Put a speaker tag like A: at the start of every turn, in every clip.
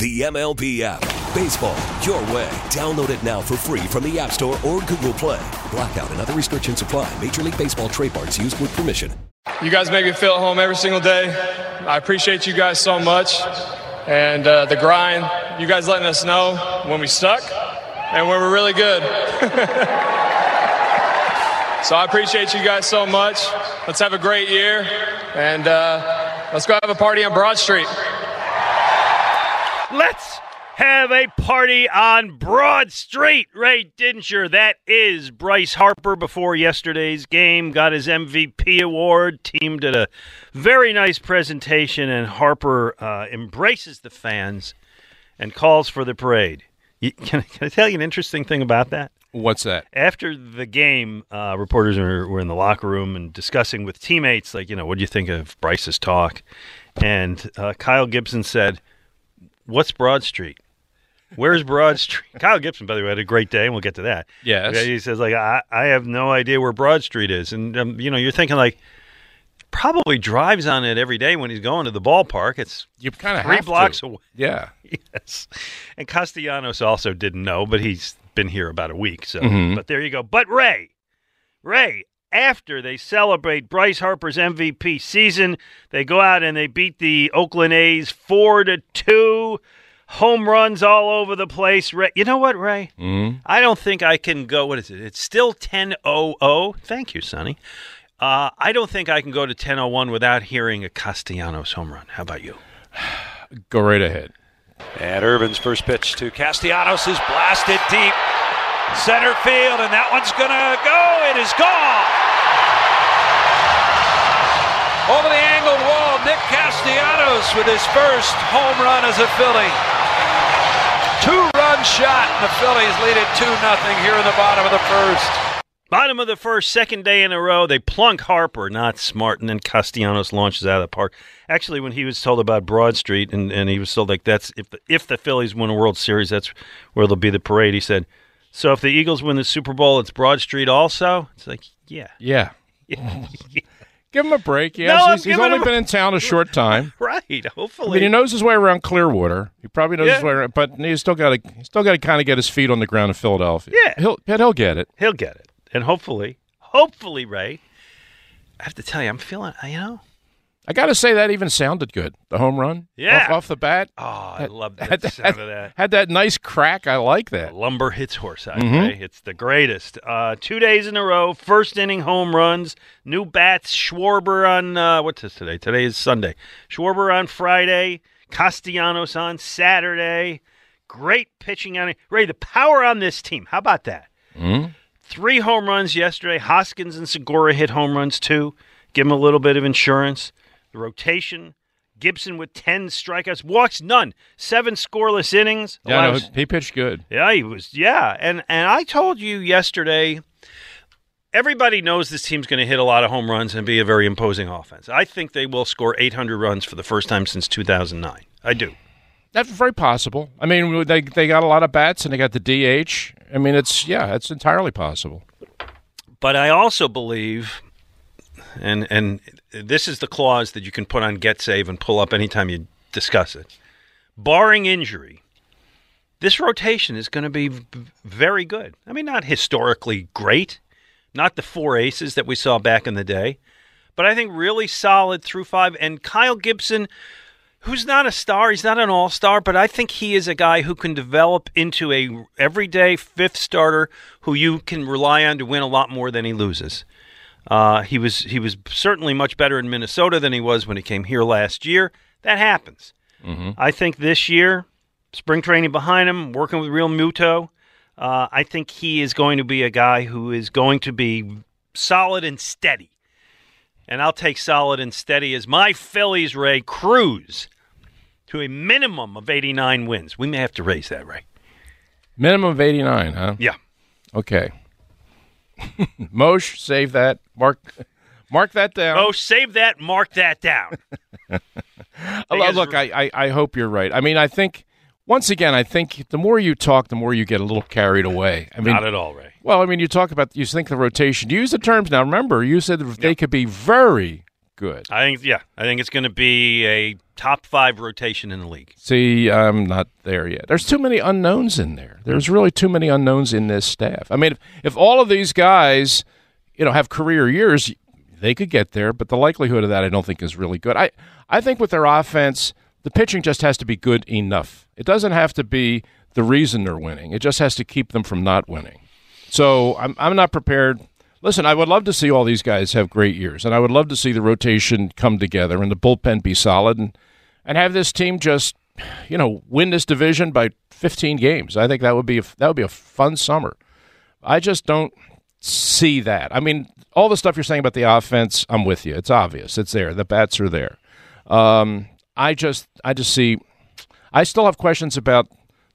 A: The MLB app. Baseball, your way. Download it now for free from the App Store or Google Play. Blackout and other restrictions apply. Major League Baseball trademarks used with permission.
B: You guys make me feel at home every single day. I appreciate you guys so much. And uh, the grind, you guys letting us know when we suck and when we're really good. so I appreciate you guys so much. Let's have a great year. And uh, let's go have a party on Broad Street.
C: Let's have a party on Broad Street. Ray Didinger, that is Bryce Harper before yesterday's game, got his MVP award. Team did a very nice presentation, and Harper uh, embraces the fans and calls for the parade. You, can, can I tell you an interesting thing about that?
D: What's that?
C: After the game, uh, reporters were, were in the locker room and discussing with teammates, like, you know, what do you think of Bryce's talk? And uh, Kyle Gibson said, What's Broad Street? Where's Broad Street? Kyle Gibson, by the way, had a great day, and we'll get to that.
D: Yes.
C: He says, like, I, I have no idea where Broad Street is. And, um, you know, you're thinking, like, probably drives on it every day when he's going to the ballpark. It's
D: You kind of
C: three blocks
D: to.
C: away.
D: Yeah.
C: Yes. And Castellanos also didn't know, but he's been here about a week. So,
D: Mhm.
C: but there you go. But Ray, Ray, after they celebrate Bryce Harper's MVP season, they go out and they beat the Oakland A's four to two. Home runs all over the place. Ray, you know what, Ray?
D: Mm-hmm.
C: I don't think I can go. What is it? It's still 10:00. Thank you, Sonny. Uh, I don't think I can go to 10:01 without hearing a Castellanos home run. How about you?
D: Go right ahead.
E: And Irvin's first pitch to Castellanos is blasted deep. Center field, and that one's going to go. It is gone. Over the angled wall, Nick Castellanos with his first home run as a Philly. Two-run shot, and the Phillies lead it 2 nothing here in the bottom of the first.
C: Bottom of the first, second day in a row, they plunk Harper, not smart, and then Castellanos launches out of the park. Actually, when he was told about Broad Street, and, and he was told like that's if the, if the Phillies win a World Series, that's where there'll be the parade. He said, "So if the Eagles win the Super Bowl, it's Broad Street also." It's like, yeah,
D: Yeah.
C: yeah,
D: Give him a break. Yes,
C: No,
D: he's, he's only
C: a-
D: been in town a short time.
C: right.
D: I
C: Hopefully,
D: mean, he knows his way around Clearwater. He probably knows his way around, but he's still got to, he's still got to kind of get his feet on the ground in Philadelphia.
C: Yeah.
D: he'll, he'll get it.
C: he'll get it, and hopefully, hopefully, Ray. I have to tell you, I'm feeling, you know,
D: I got to say that even sounded good. The home run,
C: Yeah.
D: off, off the bat.
C: oh, I love that sound of that.
D: Had that nice crack. I like that.
C: Lumber hits horsehide.
D: Mhm.
C: Ray. It's the greatest. Uh, two days in a row, first inning home runs, new bats. Schwarber on uh, what's this today? Today is Sunday. Schwarber on Friday. Castellanos on Saturday. Great pitching on it. Ray, the power on this team. How about that?
D: Mhm.
C: Three home runs yesterday. Hoskins and Segura hit home runs too. Give them a little bit of insurance. The rotation. Gibson with 10 strikeouts, walks none, seven scoreless innings.
D: Yeah, no, he pitched good.
C: yeah, he was. Yeah, and and I told you yesterday. Everybody knows this team's going to hit a lot of home runs and be a very imposing offense. I think they will score 800 runs for the first time since 2009. I do.
D: That's very possible. I mean, they they got a lot of bats and they got the DH. I mean, it's yeah, it's entirely possible.
C: But I also believe, and and this is the clause that you can put on get save and pull up anytime you discuss it. Barring injury, this rotation is going to be very good. I mean, not historically great, not the four aces that we saw back in the day, but I think really solid through five. And Kyle Gibson, who's not a star, he's not an all star, but I think he is a guy who can develop into a everyday fifth starter who you can rely on to win a lot more than he loses. Uh, he was he was certainly much better in Minnesota than he was when he came here last year. That happens. I think this year, spring training behind him, working with Realmuto, uh, I think he is going to be a guy who is going to be solid and steady. And I'll take solid and steady as my Phillies, Ray, cruise, to a minimum of 89 wins. We may have to raise that, Ray.
D: Minimum of 89, huh?
C: Yeah.
D: Okay. Mosh, save that. Mark mark that down.
C: Oh, save that, mark that down. Because-
D: Look, I, I, I hope you're right. I mean, I think, once again, I think the more you talk, the more you get a little carried away. I mean,
C: Not at all, Ray.
D: well, I mean, you talk about, you think the rotation. You use the terms now. Remember, you said that they could be very good.
C: I think, yeah, I think it's going to be a top five rotation in the league.
D: See, I'm not there yet. There's too many unknowns in there. There's really too many unknowns in this staff. I mean, if, if all of these guys, you know, have career years, they could get there, but the likelihood of that I don't think is really good. I, I think with their offense, the pitching just has to be good enough. It doesn't have to be the reason they're winning. It just has to keep them from not winning. So I'm I'm not prepared. Listen, I would love to see all these guys have great years, and I would love to see the rotation come together and the bullpen be solid and and have this team just you know win this division by 15 games. I think that would be a, that would be a fun summer. I just don't see that. I mean, all the stuff you're saying about the offense, I'm with you. It's obvious. It's there. The bats are there. Um, I just I just see. I still have questions about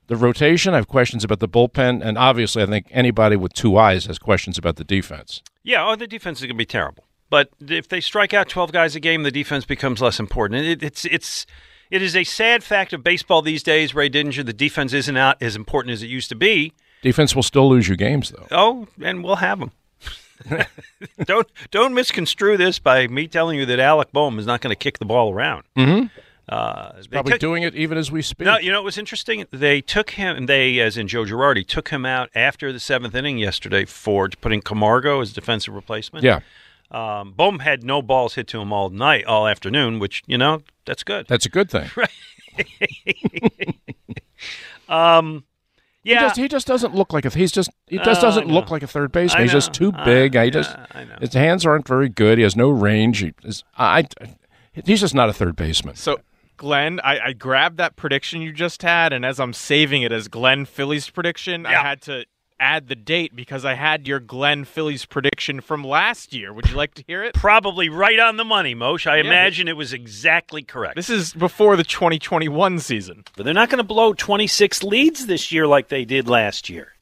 D: the rotation. I have questions about the bullpen, and obviously, I think anybody with two eyes has questions about the defense.
C: Yeah, oh, the defense is going to be terrible. But if they strike out 12 guys a game, the defense becomes less important. It, it's it's it is a sad fact of baseball these days, Ray Didinger. The defense isn't out as important as it used to be.
D: Defense will still lose you games, though.
C: Oh, and we'll have them. don't don't misconstrue this by me telling you that Alec Bohm is not going to kick the ball around. Mm-hmm. Uh, they
D: Probably
C: took-
D: doing it even as we speak.
C: No, you know what was interesting? They took him, they, as in Joe Girardi, took him out after the seventh inning yesterday for putting Camargo as defensive replacement.
D: yeah,
C: Um, Bohm had no balls hit to him all night, all afternoon, which, you know, that's good.
D: that's a good thing. Right.
C: Yeah.
D: He just, he just doesn't look like a. He's just he just
C: I
D: doesn't look like a third baseman.
C: I
D: He's just
C: know.
D: too
C: I-
D: big. he
C: yeah,
D: just
C: I know.
D: his hands aren't very good. He has no range. He is, I, he's just not a third baseman.
F: So, Glen, I, I grabbed that prediction you just had, and as I'm saving it as Glen Phillies prediction, I had to add the date because I had your Glen Phillies prediction from last year. Would you like to hear it?
C: Probably right on the money, Moshe. I
F: Yeah.
C: imagine it was exactly correct.
F: This is before the 2021 season.
C: but they're not going to blow 26 leads this year like they did last year.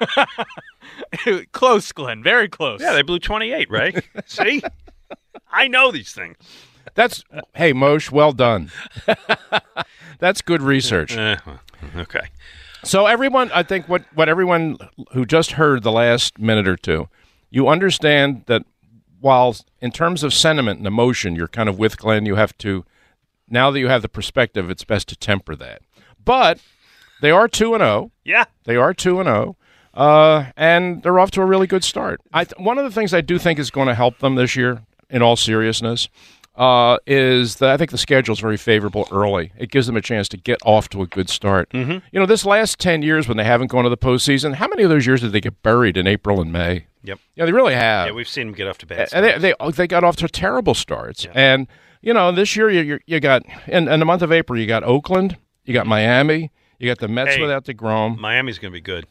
F: close, Glen. Very close.
C: Yeah, they blew 28, right? See? I know these things.
D: That's hey Moshe, well done. That's good research.
C: Well, okay.
D: So everyone, I think what what everyone who just heard the last minute or two, you understand that while in terms of sentiment and emotion, you're kind of with Glen. You have to now that you have the perspective, it's best to temper that. But they are two and zero.
C: Yeah.
D: They are two and zero, uh, and they're off to a really good start. I th- one of the things I do think is going to help them this year, in all seriousness, uh, is that I think the schedule is very favorable early. It gives them a chance to get off to a good start. Mm-hmm. You know, this last ten years when they haven't gone to the postseason, how many of those years did they get buried in April and May?
C: Yep.
D: Yeah, they really have.
C: Yeah, we've seen them get off to bad
D: and they, they oh, they got off to terrible starts. And you know, this year you you, you got in, in the month of April you got Oakland, you got Miami, you got the Mets
C: Hey.
D: without Degrom.
C: Miami's going to be good.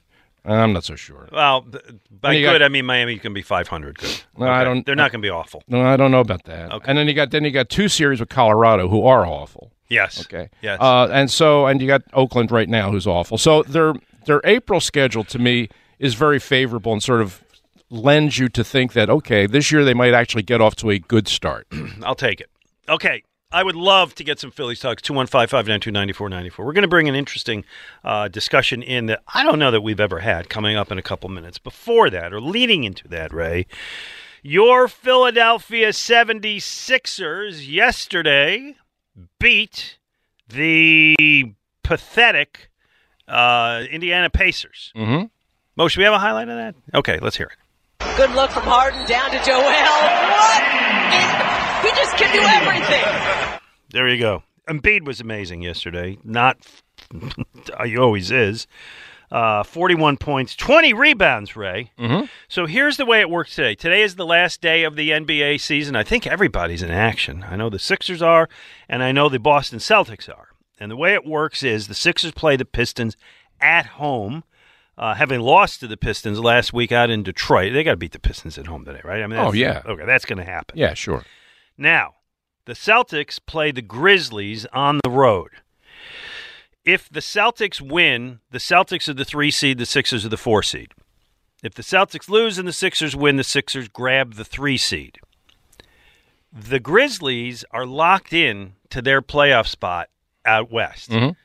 D: I'm not so sure.
C: Well, by
D: you got-
C: good, I mean Miami can be 500 good.
D: No, I don't-
C: They're not going to be awful.
D: No, I don't know about that.
C: Okay.
D: And then you got then you got two series with Colorado who are awful.
C: Yes.
D: Okay.
C: Yes.
D: Uh, and so and you got Oakland right now who's awful. So their their April schedule to me is very favorable and sort of lends you to think that okay, this year they might actually get off to a good start.
C: I'll take it. Okay. I would love to get some Phillies talks. 215 592 9494. We're going to bring an interesting uh, discussion in that I don't know that we've ever had coming up in a couple minutes. Before that, or leading into that, Ray, your Philadelphia 76ers yesterday beat the pathetic uh, Indiana Pacers.
D: Mhm.
C: Mo, should we have a highlight of that? Okay, let's hear it.
G: Good look from Harden down to Joel. What? He just can do everything.
C: There you go. Embiid was amazing yesterday. Not, he always is. uh, 41 points, 20 rebounds, Ray.
D: Mhm.
C: So here's the way it works today. Today is the last day of the NBA season. I think everybody's in action. I know the Sixers are, and I know the Boston Celtics are. And the way it works is the Sixers play the Pistons at home. Uh, having lost to the Pistons last week out in Detroit, they got to beat the Pistons at home today, right? I mean,
D: Oh, yeah.
C: Okay, that's going to happen.
D: Yeah, sure.
C: Now, the Celtics play the Grizzlies on the road. If the Celtics win, the Celtics are the three seed, the Sixers are the four seed. If the Celtics lose and the Sixers win, the Sixers grab the three seed. The Grizzlies are locked in to their playoff spot out west.
D: Mhm.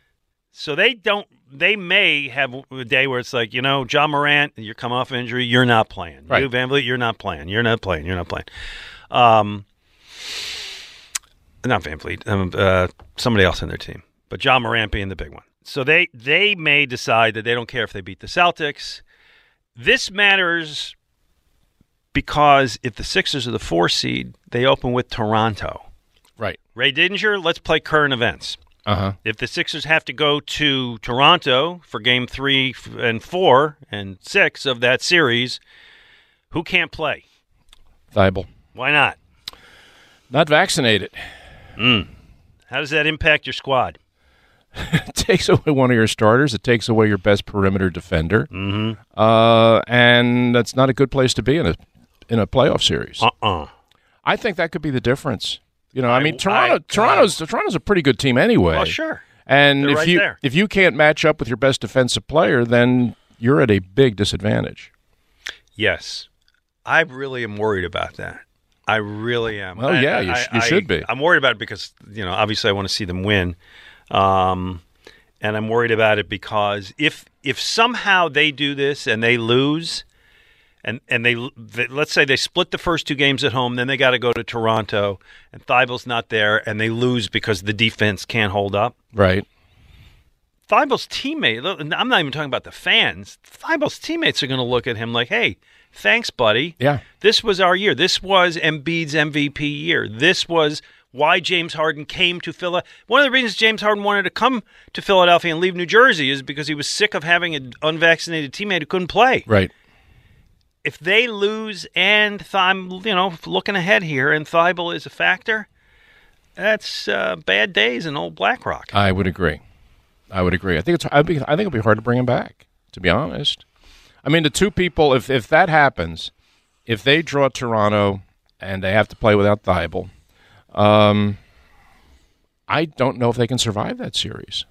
C: So they don't. They may have a day where it's like, you know, Ja Morant, you're coming off injury, you're not playing.
D: Right.
C: You, VanVleet, you're not playing. You're not playing. You're not playing. Um, not VanVleet, um, uh, somebody else on their team, but Ja Morant being the big one. So they they may decide that they don't care if they beat the Celtics. This matters because if the Sixers are the four seed, they open with Toronto.
D: Right.
C: Ray Didinger, let's play current events.
D: Uh huh.
C: If the Sixers have to go to Toronto for game three and four and six of that series, who can't play?
D: Thybulle.
C: Why not?
D: Not vaccinated.
C: How does that impact your squad?
D: It takes away one of your starters. It takes away your best perimeter defender. Mm-hmm. Uh, and that's not a good place to be in a in a playoff series.
C: Uh-uh.
D: I think that could be the difference. You know, I,
C: I-
D: mean, Toronto.
C: I-
D: Toronto's Toronto's a pretty good team anyway.
C: Well, sure.
D: And
C: They're
D: if
C: right
D: you
C: there.
D: if you can't match up with your best defensive player, then you're at a big disadvantage.
C: Yes. I really am worried about that. I really am.
D: Well,
C: I-
D: yeah, you
C: I-
D: sh- you
C: I-
D: should be.
C: I'm worried about it because, you know, obviously I want to see them win. Um, and I'm worried about it because if if somehow they do this and they lose, and and they, they let's say they split the first two games at home, then they got to go to Toronto, and Thybulle's not there, and they lose because the defense can't hold up.
D: Right.
C: Thybulle's teammate, I'm not even talking about the fans. Thybulle's teammates are going to look at him like, hey, thanks, buddy.
D: Yeah.
C: This was our year. This was Embiid's MVP year. This was why James Harden came to Philadelphia. One of the reasons James Harden wanted to come to Philadelphia and leave New Jersey is because he was sick of having an unvaccinated teammate who couldn't play.
D: Right.
C: If they lose and I'm, you know, looking ahead here and Thybulle is a factor, that's uh, bad days in old BlackRock.
D: I would agree. I would agree. I think it's. Be, I think it'll be hard to bring him back. To be honest, I mean, the two people. If if that happens, if they draw Toronto and they have to play without Thybulle, um, I don't know if they can survive that series.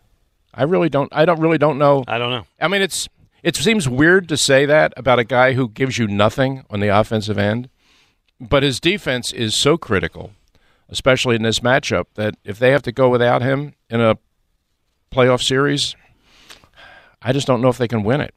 D: I really don't. I don't really don't know.
C: I don't know.
D: I mean, it's it seems weird to say that about a guy who gives you nothing on the offensive end, but his defense is so critical, especially in this matchup, that if they have to go without him in a playoff series, I just don't know if they can win it.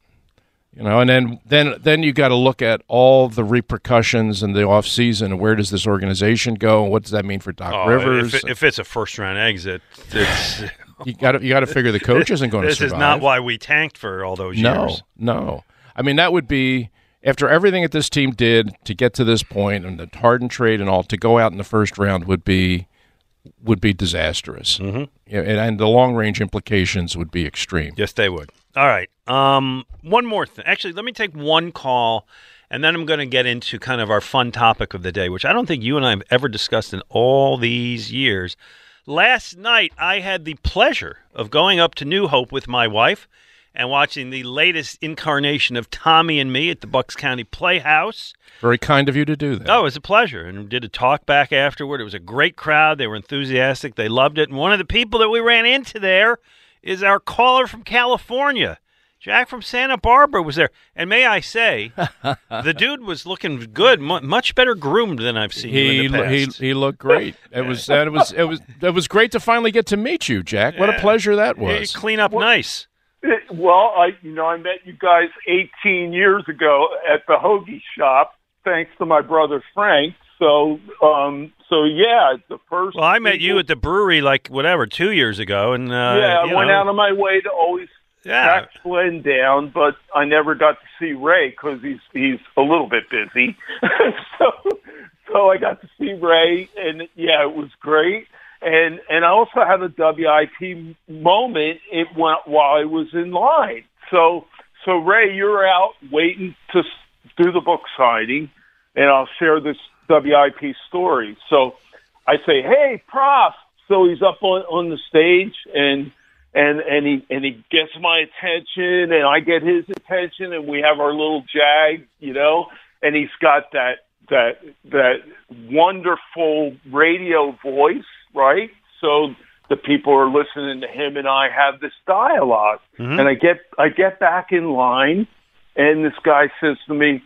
D: You know, and then then then you got to look at all the repercussions in the off season. and Where does this organization go? and What does that mean for Doc
C: Oh,
D: Rivers?
C: If, if it's a first round exit, it's,
D: you got to you got to figure the coach isn't going to
C: this
D: survive.
C: is not why we tanked for all those
D: No,
C: years.
D: no. I mean, that would be after everything that this team did to get to this point, and the Harden trade and all, to go out in the first round would be would be disastrous. Mm-hmm. Yeah, and, and the long range implications would be extreme.
C: Yes, they would. All right. Um, one more thing. Actually, let me take one call, and then I'm going to get into kind of our fun topic of the day, which I don't think you and I have ever discussed in all these years. Last night, I had the pleasure of going up to New Hope with my wife and watching the latest incarnation of Tommy and Me at the Bucks County Playhouse.
D: Very kind of you to do that.
C: Oh, it was a pleasure. And did a talk back afterward. It was a great crowd. They were enthusiastic. They loved it. And one of the people that we ran into there is our caller from California. Jack from Santa Barbara was there. And may I say, the dude was looking good, much better groomed than I've seen you
D: He
C: in the
D: he
C: past.
D: he looked great. It was and it was it was it was great to finally get to meet you, Jack. What a pleasure that
C: You
D: was.
C: clean up nice.
H: Eh, well, I you know I met you guys 18 years ago at the hoagie shop, thanks to my brother Frank. So, um, so yeah, the first.
C: Well, I met you at the brewery like whatever two years ago, and uh,
H: yeah, I went
C: know,
H: out of my way to always
C: Yeah.
H: track Glen down, but I never got to see Ray because he's he's a little bit busy. so, so I got to see Ray, and yeah, it was great. And and I also had a WIP moment it went while I was in line. So so Ray, you're out waiting to do the book signing, and I'll share this WIP story. So I say, "Hey, Prof." So he's up on on the stage, and and and he and he gets my attention, and I get his attention, and we have our little jag, you know. And he's got that that that wonderful radio voice, right? So the people are listening to him, and I have this dialog
C: Mhm.
H: and I get I get back in line, and this guy says to me,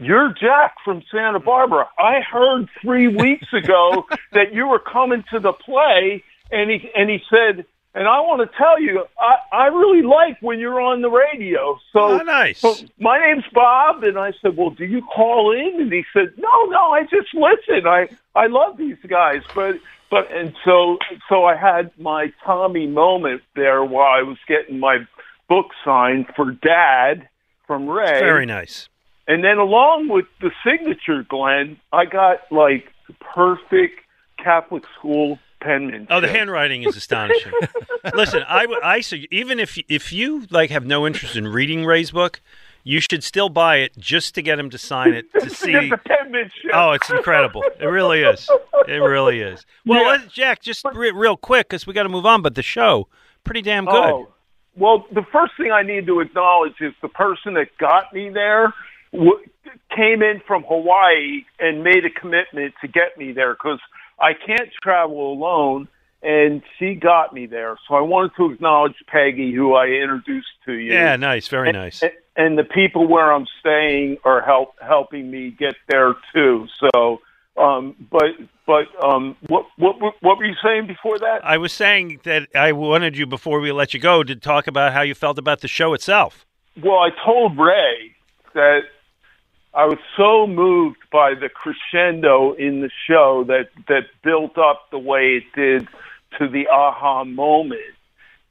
H: "You're Jack from Santa Barbara. I heard three weeks ago that you were coming to the play." And he and he said, "And I want to tell you, I I really like when you're on the radio." So
C: Oh, nice.
H: so my name's Bob, and I said, "Well, do you call in?" And he said, "No, no, I just listen. I I love these guys, but." But and so so I had my Tommy moment there while I was getting my book signed for Dad from Ray.
C: Very nice.
H: And then along with the signature, Glen, I got like perfect Catholic school penmanship.
C: Oh, the handwriting is astonishing. Listen, I, I say even if if you like have no interest in reading Ray's book, you should still buy it just to get him to sign it to see.
H: the penmanship.
C: Oh, it's incredible! It really is. It really is. Well,
H: Yeah.
C: Jack, just re- real quick because we got to move on. But the show, pretty damn good.
H: Oh, well, the first thing I need to acknowledge is the person that got me there w- came in from Hawaii and made a commitment to get me there because I can't travel alone, and she got me there. So I wanted to acknowledge Peggy, who I introduced to you.
C: Yeah, nice, very nice.
H: And, and the people where I'm staying are help helping me get there too. So, um, but but um, what what what were you saying before that?
C: I was saying that I wanted you before we let you go to talk about how you felt about the show itself.
H: Well, I told Ray that I was so moved by the crescendo in the show that that built up the way it did to the aha moment.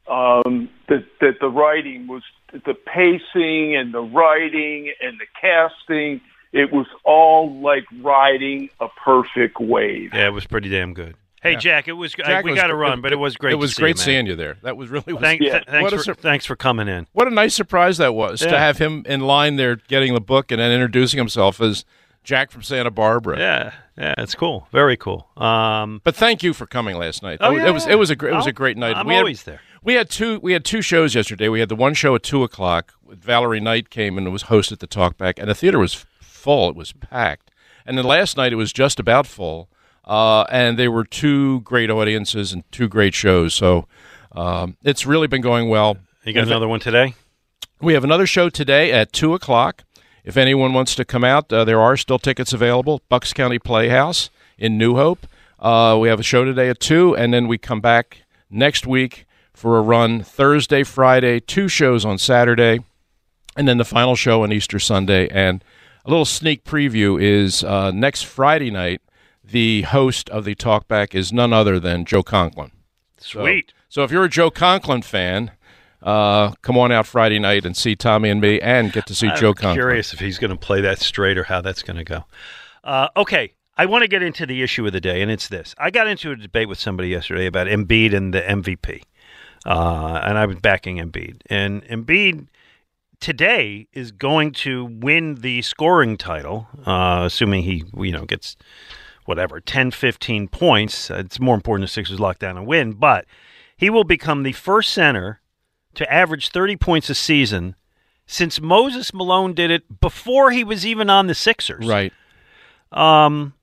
H: Um, that that the writing was the pacing and the writing and the casting. It was all like riding a perfect wave.
C: Yeah, it was pretty damn good. Hey,
D: Yeah.
C: Jack, it was. I,
D: Jack
C: we got to run, but it was great.
D: It
C: to
D: was
C: see
D: great
C: man.
D: seeing you there. That was really was,
C: Thank, th- thanks for
D: sur-
C: thanks for coming in.
D: What a nice surprise that was
C: Yeah.
D: to have him in line there getting the book and then introducing himself as Jack from Santa Barbara.
C: Yeah, yeah, it's cool. Very cool. Um,
D: But thank you for coming last night.
C: Oh,
D: It was-
C: yeah,
D: it was
C: yeah.
D: it was a great, it was a great night.
C: I'm
D: we had-
C: always there.
D: We had two we had two shows yesterday. We had the one show at two o'clock. Valerie Knight came and was hosted the talkback, and the theater was full. It was packed. And then last night it was just about full. Uh, and they were two great audiences and two great shows. So um, it's really been going well.
C: you got
D: And
C: another one today?
D: we have another show today at 2 o'clock. If anyone wants to come out, uh, there are still tickets available. Bucks County Playhouse in New Hope. Uh, we have a show today at 2, and then we come back next week for a run Thursday, Friday, two shows on Saturday, and then the final show on Easter Sunday. And a little sneak preview is uh, next Friday night, the host of the talkback is none other than Joe Conklin. So-
C: Sweet.
D: So, if you're a Joe Conklin fan, uh, come on out Friday night and see Tommy and me, and get to see
C: I'm
D: Joe Conklin.
C: curious if he's going to play that straight or how that's going to go. Uh, okay, I want to get into the issue of the day, and it's this. I got into a debate with somebody yesterday about Embiid and the MVP, uh, and I was backing Embiid. And Embiid today is going to win the scoring title, uh, assuming he you know gets whatever 10, 15 points. It's more important the Sixers lock down and win, but he will become the first center to average 30 points a season since Moses Malone did it before he was even on the Sixers.
D: Right.
C: Um,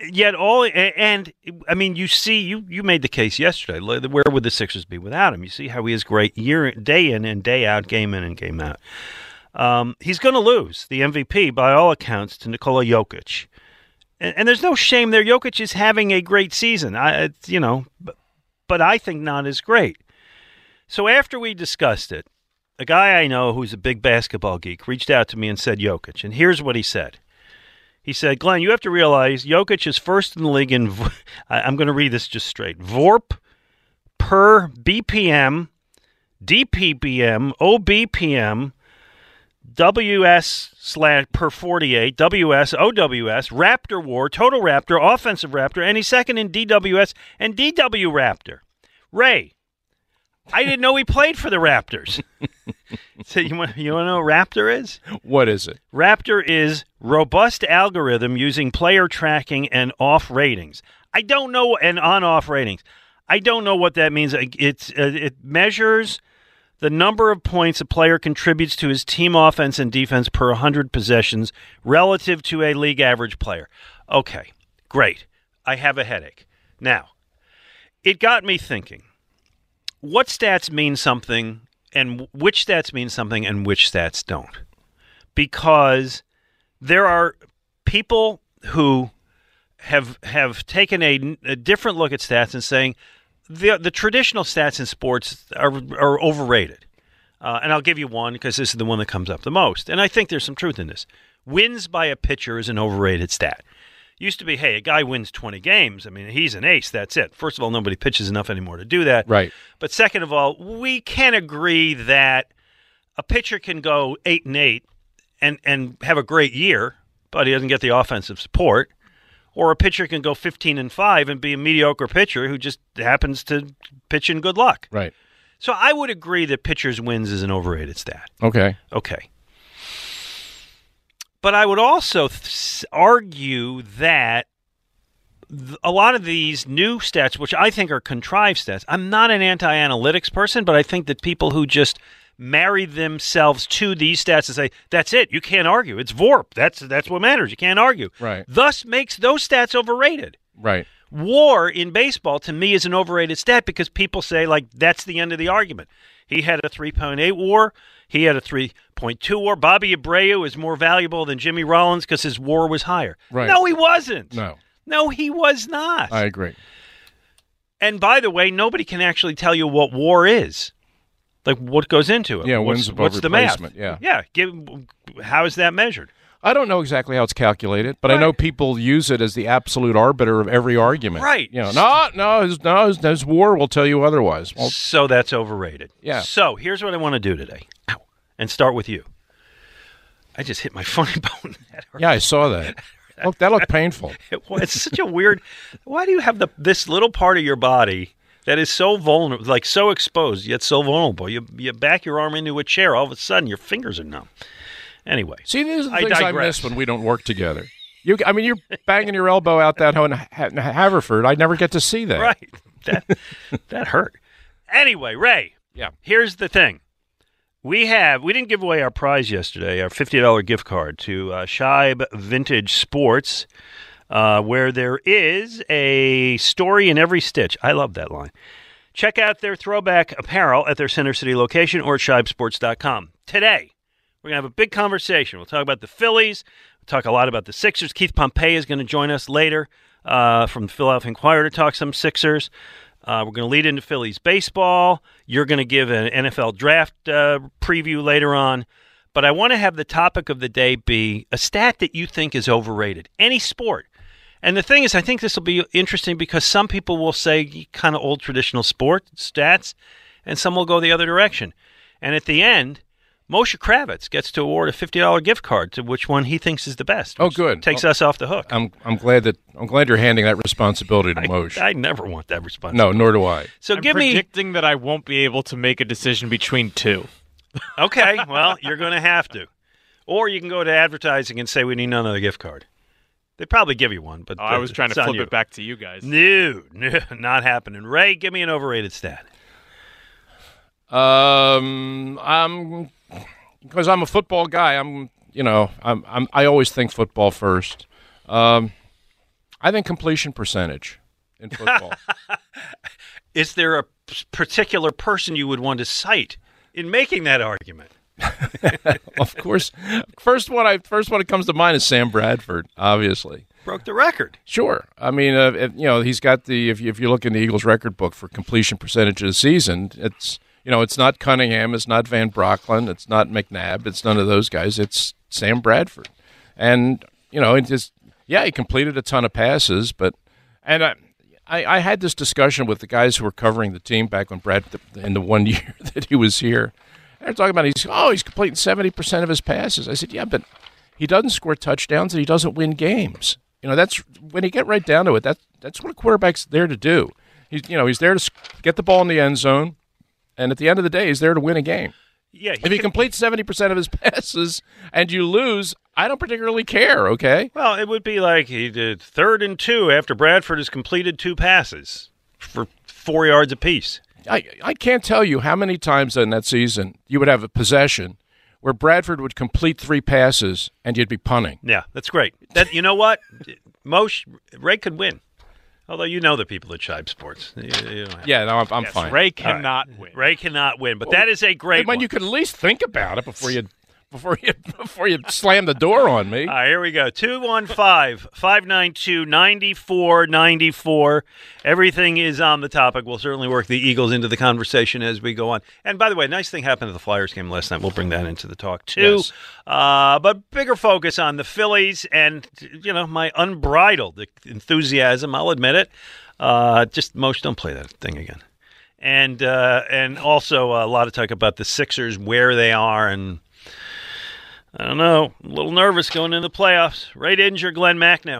C: yet all and I mean, you see, you you made the case yesterday. Where would the Sixers be without him? You see how he is great year day in and day out, game in and game out. Um, he's going to lose the MVP by all accounts to Nikola Jokic, and, and there's no shame there. Jokic is having a great season. I, you know, but, but I think not as great. So after we discussed it, a guy I know who's a big basketball geek reached out to me and said Jokic, and here's what he said. He said, Glen, you have to realize Jokic is first in the league in, I'm going to read this just straight VORP per BPM, DBPM, OBPM, WS slash per 48, WS, OWS, Raptor War, Total Raptor, Offensive Raptor, and he's second in DWS and DW Raptor. Ray, I didn't know he played for the Raptors. so you want you want to know what Raptor is?
D: What is it?
C: Raptor is robust algorithm using player tracking and off ratings. I don't know and on off ratings. I don't know what that means. It's uh, it measures the number of points a player contributes to his team offense and defense per 100 possessions relative to a league average player. Okay, great. I have a headache. Now, it got me thinking. What stats mean something and which stats mean something and which stats don't? Because there are people who have have taken a, a different look at stats and saying the the traditional stats in sports are are overrated. Uh, and I'll give you one because this is the one that comes up the most. And I think there's some truth in this. Wins by a pitcher is an overrated stat. Used to be, hey, a guy wins 20 games. I mean, he's an ace. That's it. First of all, nobody pitches enough anymore to do that.
D: Right.
C: But second of all, we can agree that a pitcher can go eight and eight and and have a great year, but he doesn't get the offensive support or a pitcher can go 15 and 5 and be a mediocre pitcher who just happens to pitch in good luck.
D: Right.
C: So I would agree that pitchers wins is an overrated stat.
D: Okay.
C: Okay. But I would also th- argue that th- a lot of these new stats, which I think are contrived stats, I'm not an anti analytics person, but I think that people who just marry themselves to these stats and say that's it. You can't argue. It's vorp. That's that's what matters. You can't argue.
D: Right.
C: thus makes those stats overrated.
D: Right.
C: war in baseball to me is an overrated stat because people say like that's the end of the argument. He had a 3.8 war. He had a 3.2 war. Bobby abreu is more valuable than jimmy rollins because his war was higher.
D: Right.
C: no he wasn't.
D: No.
C: no he was not.
D: I agree.
C: and by the way nobody can actually tell you what war is like what goes into it
D: Yeah,
C: what's,
D: wins above
C: what's the math
D: replacement, yeah.
C: yeah give, how is that measured
D: I don't know exactly how it's calculated, but I know people use it as the absolute arbiter of every argument.
C: Right.
D: You know, no, no, his, no, his, his war will tell you otherwise. Well,
C: so that's overrated.
D: Yeah.
C: So here's what I want to do today. Ow. And start with you. I just hit my funny bone.
D: Yeah, I saw that. Look, that looked painful.
C: It was it's such a weird. Why do you have the this little part of your body that is so vulnerable, like so exposed yet so vulnerable? You you back your arm into a chair, all of a sudden your fingers are numb. Anyway,
D: See, these are the
C: I
D: things I
C: digress.
D: miss when we don't work together. You, I mean, you're banging your elbow out that in Haverford. I never get to see that.
C: right. That that hurt. Anyway, Ray.
D: Yeah.
C: Here's the thing. We have we didn't give away our prize yesterday, our fifty dollar gift card to uh, Shibe Vintage Sports, uh, where there is a story in every stitch. I love that line. Check out their throwback apparel at their Center City location or at shibesports.com. Today, we're going to have a big conversation. We'll talk about the Phillies. We'll talk a lot about the Sixers. Keith Pompey is going to join us later uh, from the Philadelphia Inquirer to talk some Sixers. Uh, we're going to lead into Phillies baseball. You're going to give an NFL draft uh, preview later on. But I want to have the topic of the day be a stat that you think is overrated, any sport. And the thing is, I think this will be interesting because some people will say kind of old traditional sport stats, and some will go the other direction. And at the end, Moshe Kravitz gets to award a fifty dollar gift card to which one he thinks is the best.
D: Oh, good.
C: Takes
D: Well,
C: us off the hook.
D: I'm I'm glad that I'm glad you're handing that responsibility to
C: I,
D: Moshe.
C: I never want that responsibility.
D: no, nor do I.
C: So
F: I'm
C: give me
F: predicting that I won't be able to make a decision between two.
C: okay. Well, you're going to have to, or you can go to advertising and say we need another gift card. They probably give you one, but
F: Oh, I was trying to flip
C: you.
F: it back to you guys.
C: No, no, not happening. Ray, give me an overrated stat.
D: Um, I'm because I'm a football guy. I'm you know I'm, I'm I always think football first. Um, I think completion percentage in football.
C: Is there a particular person you would want to cite in making that argument?
D: of course, first one I first one that comes to mind is Sam Bradford. Obviously,
C: Broke the record.
D: sure. I mean, uh, if, you know, he's got the if you, if you look in the Eagles record book for completion percentage of the season, it's you know it's not Cunningham, it's not Van Brocklin, it's not McNabb, it's none of those guys. It's Sam Bradford, and you know, it just yeah, he completed a ton of passes, but and I. I, I had this discussion with the guys who were covering the team back when Brad in the one year that he was here. They're talking about he's oh he's completing seventy percent of his passes. I said yeah, but he doesn't score touchdowns and he doesn't win games. You know that's when you get right down to it. That that's what a quarterback's there to do. He's you know he's there to get the ball in the end zone, and at the end of the day, he's there to win a game.
C: Yeah,
D: if he completes seventy percent of his passes and you lose, I don't particularly care. Okay.
C: Well, it would be like he did third and two after Bradford has completed two passes for four yards apiece.
D: I I can't tell you how many times in that season you would have a possession where Bradford would complete three passes and you'd be punting.
C: Yeah, that's great. That you know what, Mosh Ray could win. Although you know the people at Shibe Sports. You, you
D: Yeah, no, I'm, I'm
F: Yes,
D: fine.
F: Ray
C: All right.
F: cannot win.
C: Ray cannot win, but that is a great
D: when
C: one.
D: you could at least think about it before you before you before you slam the door on me.
C: All right, here we go. 215 592 9494. Everything is on the topic. We'll certainly work the Eagles into the conversation as we go on. And by the way, nice thing happened at the Flyers game last night. We'll bring that into the talk too.
D: Yes.
C: Uh, but bigger focus on the Phillies and, you know, my unbridled enthusiasm. I'll admit it. Uh, just most don't play that thing again. And uh, and also a lot of talk about the Sixers, where they are, and I don't know. A little nervous going into the playoffs. Ray Didinger Glenn Mack now.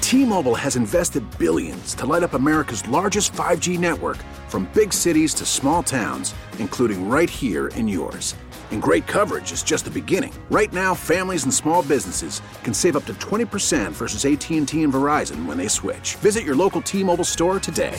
I: T-Mobile has invested billions to light up America's largest 5G network from big cities to small towns, including right here in yours. And great coverage is just the beginning. Right now, families and small businesses can save up to 20% versus AT&T and Verizon when they switch. Visit your local T-Mobile store today.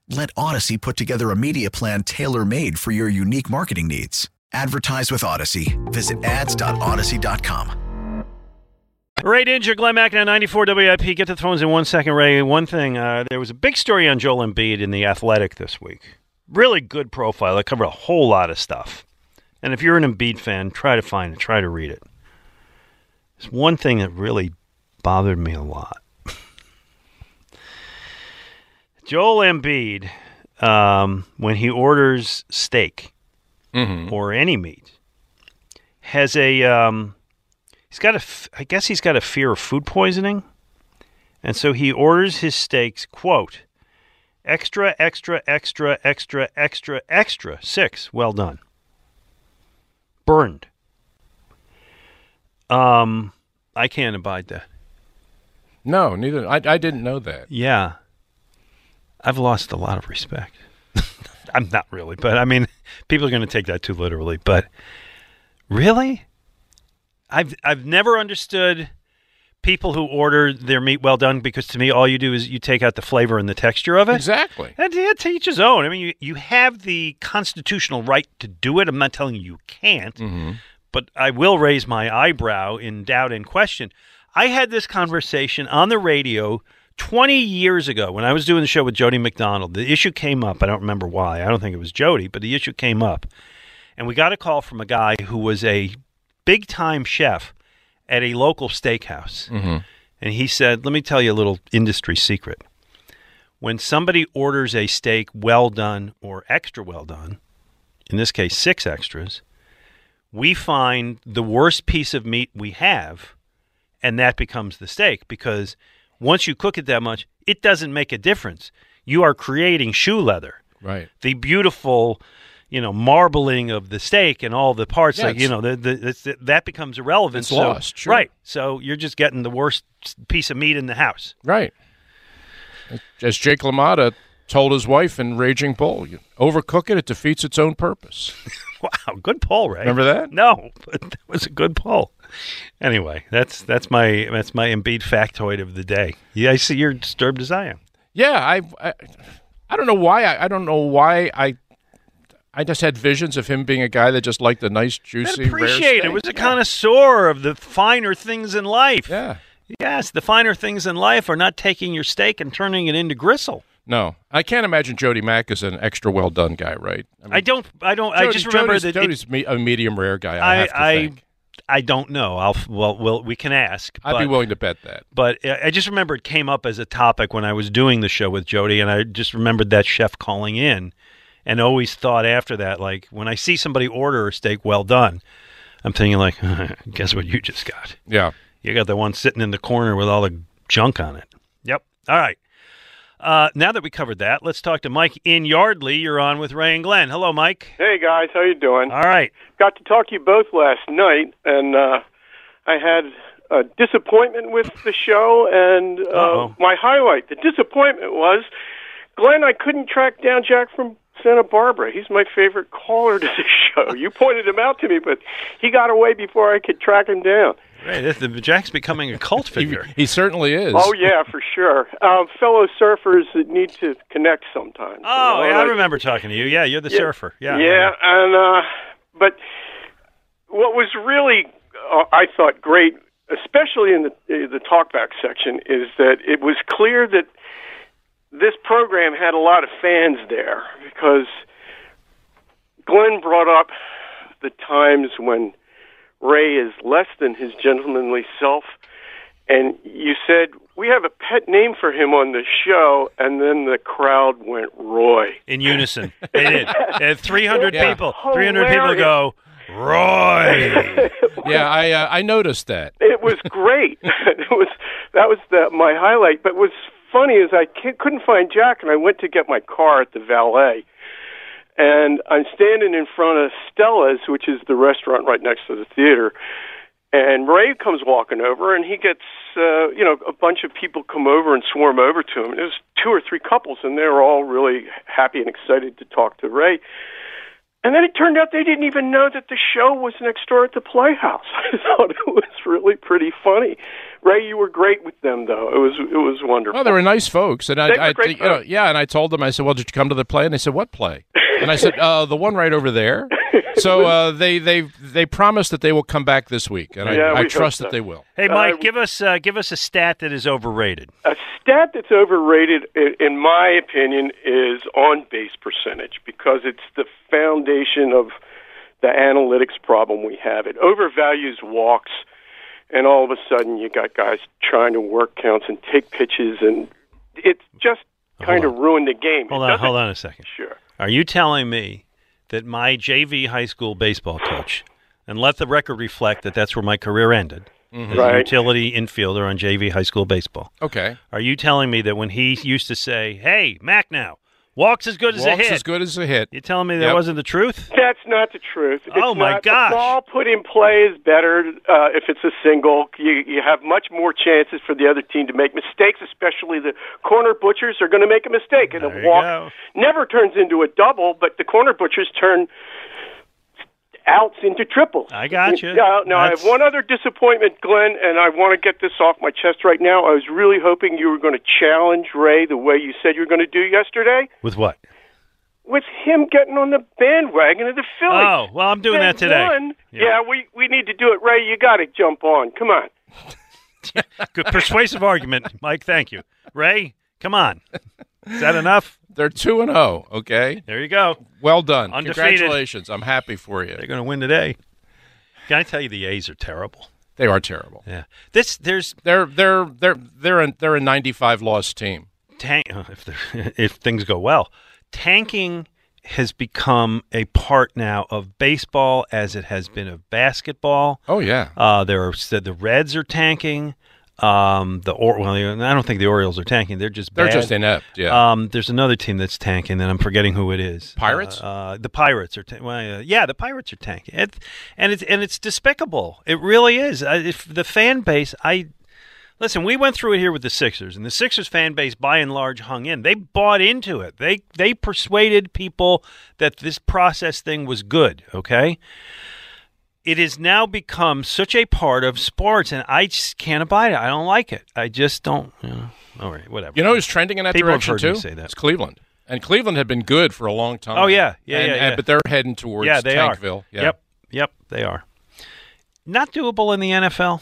J: Let Audacy put together a media plan tailor made for your unique marketing needs. Advertise with Audacy. Visit ads.audacy.com.
C: Ray Didinger, Glenn Mack, now 94 WIP. Get to the phones in one second, Ray. One thing, uh, there was a big story on Joel Embiid in The Athletic this week. Really good profile. It covered a whole lot of stuff. And if you're an Embiid fan, try to find it, try to read it. There's one thing that really bothered me a lot. Joel Embiid, um, when he orders steak or any meat, has a um, he's got a I guess he's got a fear of food poisoning, and so he orders his steaks quote extra extra extra extra extra extra six well done burned. Um, I can't abide that.
D: No, neither. I, I didn't know that.
C: Yeah. I've lost a lot of respect. I'm not really, but I mean, people are going to take that too literally. But really, I've I've never understood people who order their meat well done because to me, all you do is you take out the flavor and the texture of it.
D: Exactly.
C: And yeah, to each his own. I mean, you you have the constitutional right to do it. I'm not telling you you can't, mm-hmm. but I will raise my eyebrow in doubt and question. I had this conversation on the radio 20 years ago when I was doing the show with Jody McDonald. The issue came up. I don't remember why. I don't think it was Jody, but the issue came up. And we got a call from a guy who was a big time chef at a local steakhouse. Mm-hmm. And he said, Let me tell you a little industry secret. When somebody orders a steak well done or extra well done, in this case, six extras, we find the worst piece of meat we have, and that becomes the steak because once you cook it that much, it doesn't make a difference. You are creating shoe leather.
D: Right.
C: The beautiful, you know, marbling of the steak and all the parts,
D: Yeah,
C: like you know, the, the, it's, that becomes irrelevant.
D: It's
C: So-
D: lost, sure.
C: right? So you're just getting the worst piece of meat in the house.
D: Right. As Jake LaMotta told his wife in Raging Bull, you overcook it, it defeats its own purpose.
C: Wow, good poll, Ray.
D: Remember that?
C: No, but that was a good poll. Anyway, that's that's my that's my Embiid factoid of the day. Yeah, I see you're disturbed as I am.
D: Yeah, I, I, I don't know why. I, I don't know why I, I just had visions of him being a guy that just liked the nice, juicy, rare
C: appreciate it. Was a connoisseur of the finer things in life.
D: Yeah.
C: Yes, the finer things in life are not taking your steak and turning it into gristle.
D: No, I can't imagine Jody Mack is an extra well done guy, right?
C: I, don't. I don't. I
D: Jody-
C: just remember
D: Jody's,
C: that it-
D: Jody's me, a medium rare guy. I,
C: I
D: have to
C: I. I don't know. I'll well, well, we can ask.
D: I'd be willing to bet that.
C: But I I just remember it came up as a topic when I was doing the show with Jody, and I just remembered that chef calling in, and always thought after that, like when I see somebody order a steak well done, I'm thinking like, guess what you just got?
D: Yeah.
C: You got the one sitting in the corner with all the junk on it. Yep. All right. Uh, now that we covered that, let's talk to Mike in Yardley. You're on with Ray and Glen. Hello, Mike.
K: Hey guys, how you doing?
C: All right.
K: Got to talk to you both last night, and uh, I had a disappointment with the show. And uh, my highlight, the disappointment was, Glen, I couldn't track down Jack from Santa Barbara. He's my favorite caller to the show. You pointed him out to me, but he got away before I could track him down.
C: Right. the Jack's becoming a cult figure.
D: He certainly is.
K: Oh yeah, for sure. Um, fellow surfers that need to connect sometimes.
C: Oh,
K: you know,
C: yeah, I remember talking to you. Yeah, you're the
K: Yeah.
C: surfer. Yeah.
K: Yeah, and uh, but what was really uh, I thought great, especially in the the talkback section, is that it was clear that this program had a lot of fans there because Glen brought up the times when Ray is less than his gentlemanly self. And you said, we have a pet name for him on the show, and then the crowd went Roy.
C: In unison. They did. They had 300
D: Yeah.
C: people. 300 people go, Roy.
D: yeah, I uh, I noticed that.
K: It was great. it was that was the, my highlight. But what's funny is I couldn't find Jack, and I went to get my car at the valet, and I'm standing in front of Stella's, which is the restaurant right next to the theater. And Ray comes walking over, and he gets, uh, you know, a bunch of people come over and swarm over to him. And there's two or three couples, and they were all really happy and excited to talk to Ray. And then it turned out they didn't even know that the show was next door at the Playhouse. I thought it was really pretty funny. Ray, you were great with them, though. It was it was wonderful.
D: Oh, they were nice folks, and I, I you know, yeah, and I told them, I said, "Well, did you come to the play?" And they said, "What play?" And I said, uh, "The one right over there." So uh, they they they promised that they will come back this week, and
K: Yeah,
D: I,
K: we
D: I trust
K: so.
D: that they will.
C: Hey, Mike,
K: Uh,
C: give us uh, give us a stat that is overrated.
K: A stat that's overrated, in my opinion, is on base percentage because it's the foundation of the analytics problem we have. It overvalues walks, and all of a sudden you got guys trying to work counts and take pitches, and it's just kind of ruined the game.
C: Hold on, hold on a second.
K: Sure.
C: Are you telling me that my JV high school baseball coach, and let the record reflect that that's where my career ended,
D: Mhm.
C: as a utility infielder on JV high school baseball?
D: Okay.
C: Are you telling me that when he used to say, "Hey, Mac, now walks as good as a
D: Walks
C: hit,"
D: as good as a hit.
C: you telling me that
D: Yep.
C: wasn't the truth?
K: That's not the truth. It's
C: Oh, my
K: not.
C: gosh.
K: The ball put in play is better uh, if it's a single. You you have much more chances for the other team to make mistakes, especially the corner butchers are going to make a mistake, and
C: There
K: a walk never turns into a double, but the corner butchers turn outs into triples.
C: I got you.
K: Yeah. Now I have one other disappointment, Glen, and I want to get this off my chest right now. I was really hoping you were going to challenge Ray the way you said you were going to do yesterday
C: With what?
K: with him getting on the bandwagon of the Phillies.
C: Oh, well, I'm doing
K: They
C: that today.
K: won.
C: Yeah.
K: Yeah. we we need to do it, Ray. You got to jump on. Come on.
C: Good persuasive argument, Mike. Thank you, Ray. Come on, is that enough?
D: They're two and zero. Okay.
C: There you go.
D: Well done.
C: Undefeated.
D: Congratulations. I'm happy for you.
C: They're going to win today. Can I tell you the A's are terrible?
D: They are terrible.
C: Yeah. This there's
D: They're they're they're they're a, they're a 95 loss team.
C: tank if if things go well. Tanking has become a part now of baseball as it has been of basketball.
D: Oh yeah.
C: Uh, there are said the Reds are tanking. Um, the or well, I don't think the Orioles are tanking. They're just
D: They're
C: bad.
D: just inept, yeah.
C: Um, there's another team that's tanking, and I'm forgetting who it is.
D: Pirates?
C: Uh, uh, the Pirates are. Ta- well, uh, yeah, the Pirates are tanking. It, and it's and it's despicable. It really is. Uh, if the fan base, I listen. We went through it here with the Sixers, and the Sixers fan base, by and large, hung in. They bought into it. They they persuaded people that this process thing was good. Okay it has now become such a part of sports, and I just can't abide it. I don't like it. I just don't. You know, all right, whatever.
D: You know who's trending in that
C: People
D: direction too?
C: say that.
D: It's Cleveland. And Cleveland had been good for a long time.
C: Oh, yeah. Yeah,
D: And-
C: yeah,
D: and- but they're heading towards
C: yeah, they
D: Tankville.
C: are.
D: Yeah.
C: Yep, yep, they are. Not doable in the NFL.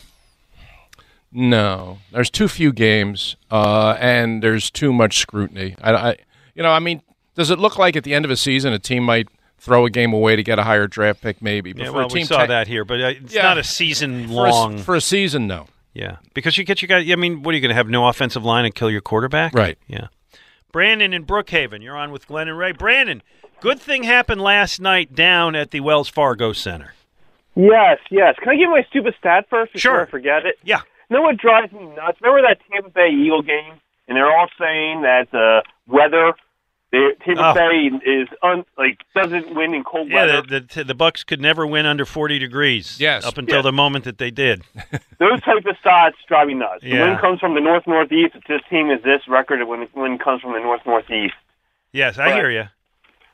D: No, there's too few games, uh, and there's too much scrutiny. I, I, you know, I mean, does it look like at the end of a season a team might throw a game away to get a higher draft pick? Maybe. But
C: Yeah,
D: for
C: well,
D: a team
C: we saw
D: ta-
C: that here, but uh, it's
D: Yeah.
C: not a season
D: for a s-
C: long.
D: for a season. No.
C: yeah, because you get you got. I mean, what are you going to have? No offensive line and kill your quarterback?
D: Right.
C: Yeah. Brandon in Brookhaven, you're on with Glen and Ray. Brandon, good thing happened last night down at the Wells Fargo Center.
L: Yes, yes. Can I give my stupid stat first before
C: Sure.
L: I forget it?
C: Yeah.
L: You know what drives me nuts? Remember that Tampa Bay Eagle game? And they're all saying that the weather, the Tampa
C: Oh.
L: Bay is un, like doesn't win in cold
C: Yeah,
L: weather.
C: the, the the Bucs could never win under 40 degrees.
D: Yes.
C: up until
L: Yeah.
C: the moment that they did.
L: Those type of stats drive me nuts. The
C: Yeah.
L: win comes from the north northeast. This team is this record when the win comes from the north northeast.
C: Yes, I
L: Right.
C: hear you.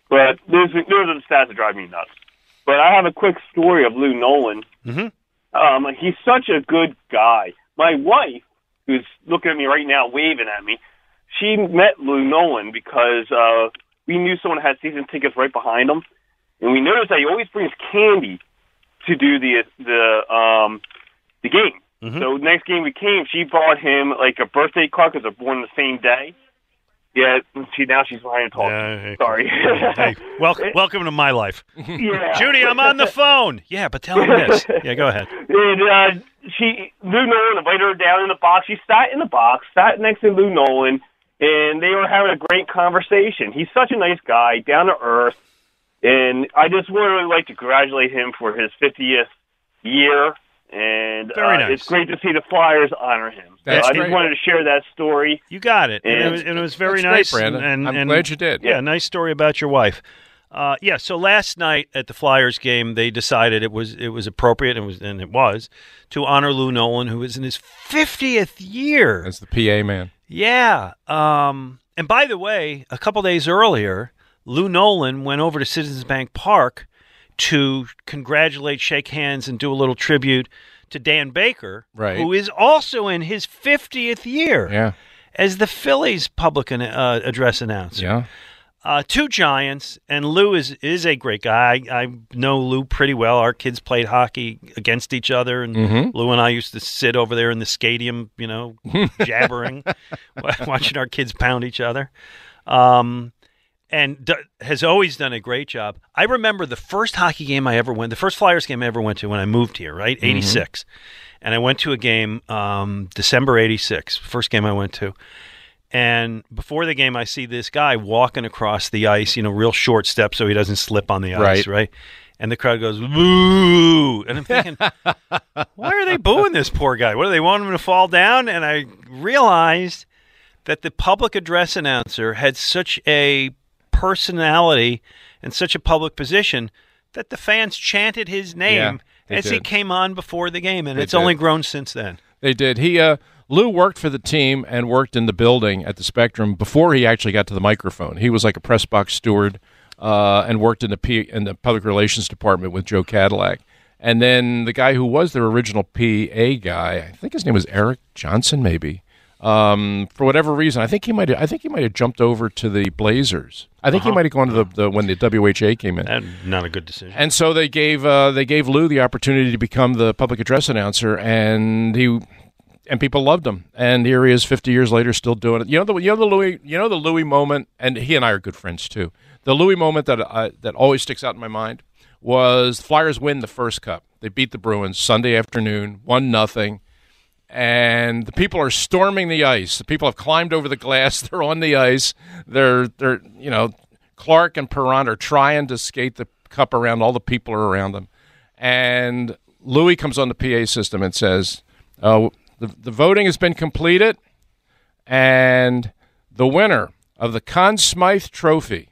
L: But those those are the stats that drive me nuts. But I have a quick story of Lou Nolan.
C: Mhm.
L: Um, he's such a good guy. My wife, who's looking at me right now, waving at me, she met Lou Nolan because uh, we knew someone had season tickets right behind him, and we noticed that he always brings candy to do the the um the game. So next game we came, she bought him like a birthday card because they're born the same day. Yeah, she now she's behind to talk.
C: Yeah, hey.
L: Sorry.
C: hey, welcome, welcome to my life.
L: Yeah.
C: Judy, I'm on the phone. Yeah, but tell him this. Yeah, go ahead.
L: And uh, she Lou Nolan invited her down in the box. She sat in the box, sat next to Lou Nolan, and they were having a great conversation. He's such a nice guy, down to earth, and I just would really like to congratulate him for his 50th year. And uh,
C: nice.
L: it's great to see the Flyers honor him. So
D: That's
L: I
D: great.
L: just wanted to share that story.
C: You got it. And,
L: And-
C: it, was, and it was very
D: That's great,
C: nice.
D: Brandon.
C: And,
D: I'm
C: and-
D: glad you did.
C: Yeah, nice story about your wife. Uh, yeah. So last night at the Flyers game, they decided it was it was appropriate and was and it was to honor Lou Nolan, who is in his fiftieth year.
D: as the PA man.
C: Yeah. Um, and by the way, a couple days earlier, Lou Nolan went over to Citizens Bank Park to congratulate, shake hands, and do a little tribute to Dan Baker,
D: Right.
C: who is also in his 50th year
D: Yeah.
C: as the Phillies public an- uh, address announcer.
D: Yeah.
C: Uh, two Giants, and Lou is is a great guy. I, I know Lou pretty well. Our kids played hockey against each other, and
D: Mhm.
C: Lou and I used to sit over there in the stadium, you know, jabbering, watching our kids pound each other. Um, and d- has always done a great job. I remember the first hockey game I ever went, the first Flyers game I ever went to when I moved here, right? 86. And I went to a game um, December 86, first game I went to. And before the game, I see this guy walking across the ice, you know, real short steps so he doesn't slip on the ice,
D: Right.
C: right? And the crowd goes, boo. And I'm thinking, why are they booing this poor guy? What do they want him to fall down? And I realized that the public address announcer had such a personality and such a public position that the fans chanted his name
D: they
C: as he came on before the game, and
D: They
C: it's
D: did.
C: only grown since then.
D: They did. He uh, Lou worked for the team and worked in the building at the Spectrum before he actually got to the microphone. He was like a press box steward uh, and worked in the P- in the public relations department with Joe Kadlec. And then the guy who was their original PA guy, I think his name was Eric Johnson, maybe. Um, for whatever reason, I think he might. I think he might have jumped over to the Blazers. I think he
C: Uh-huh.
D: might have gone to the, the when the WHA came in.
C: That, not a good decision.
D: And so they gave uh, they gave Lou the opportunity to become the public address announcer, and he and people loved him. And here he is, fifty years later, still doing it. You know the you know the Louis you know the Louis moment, and he and I are good friends too. The Louis moment that I, that always sticks out in my mind was the Flyers win the first cup. They beat the Bruins Sunday afternoon, one nothing. And the people are storming the ice. The people have climbed over the glass. They're on the ice. They're they're you know Clarke and Parent are trying to skate the cup around. All the people are around them, and Louis comes on the PA system and says, "Oh, the the voting has been completed, and the winner of the Conn Smythe Trophy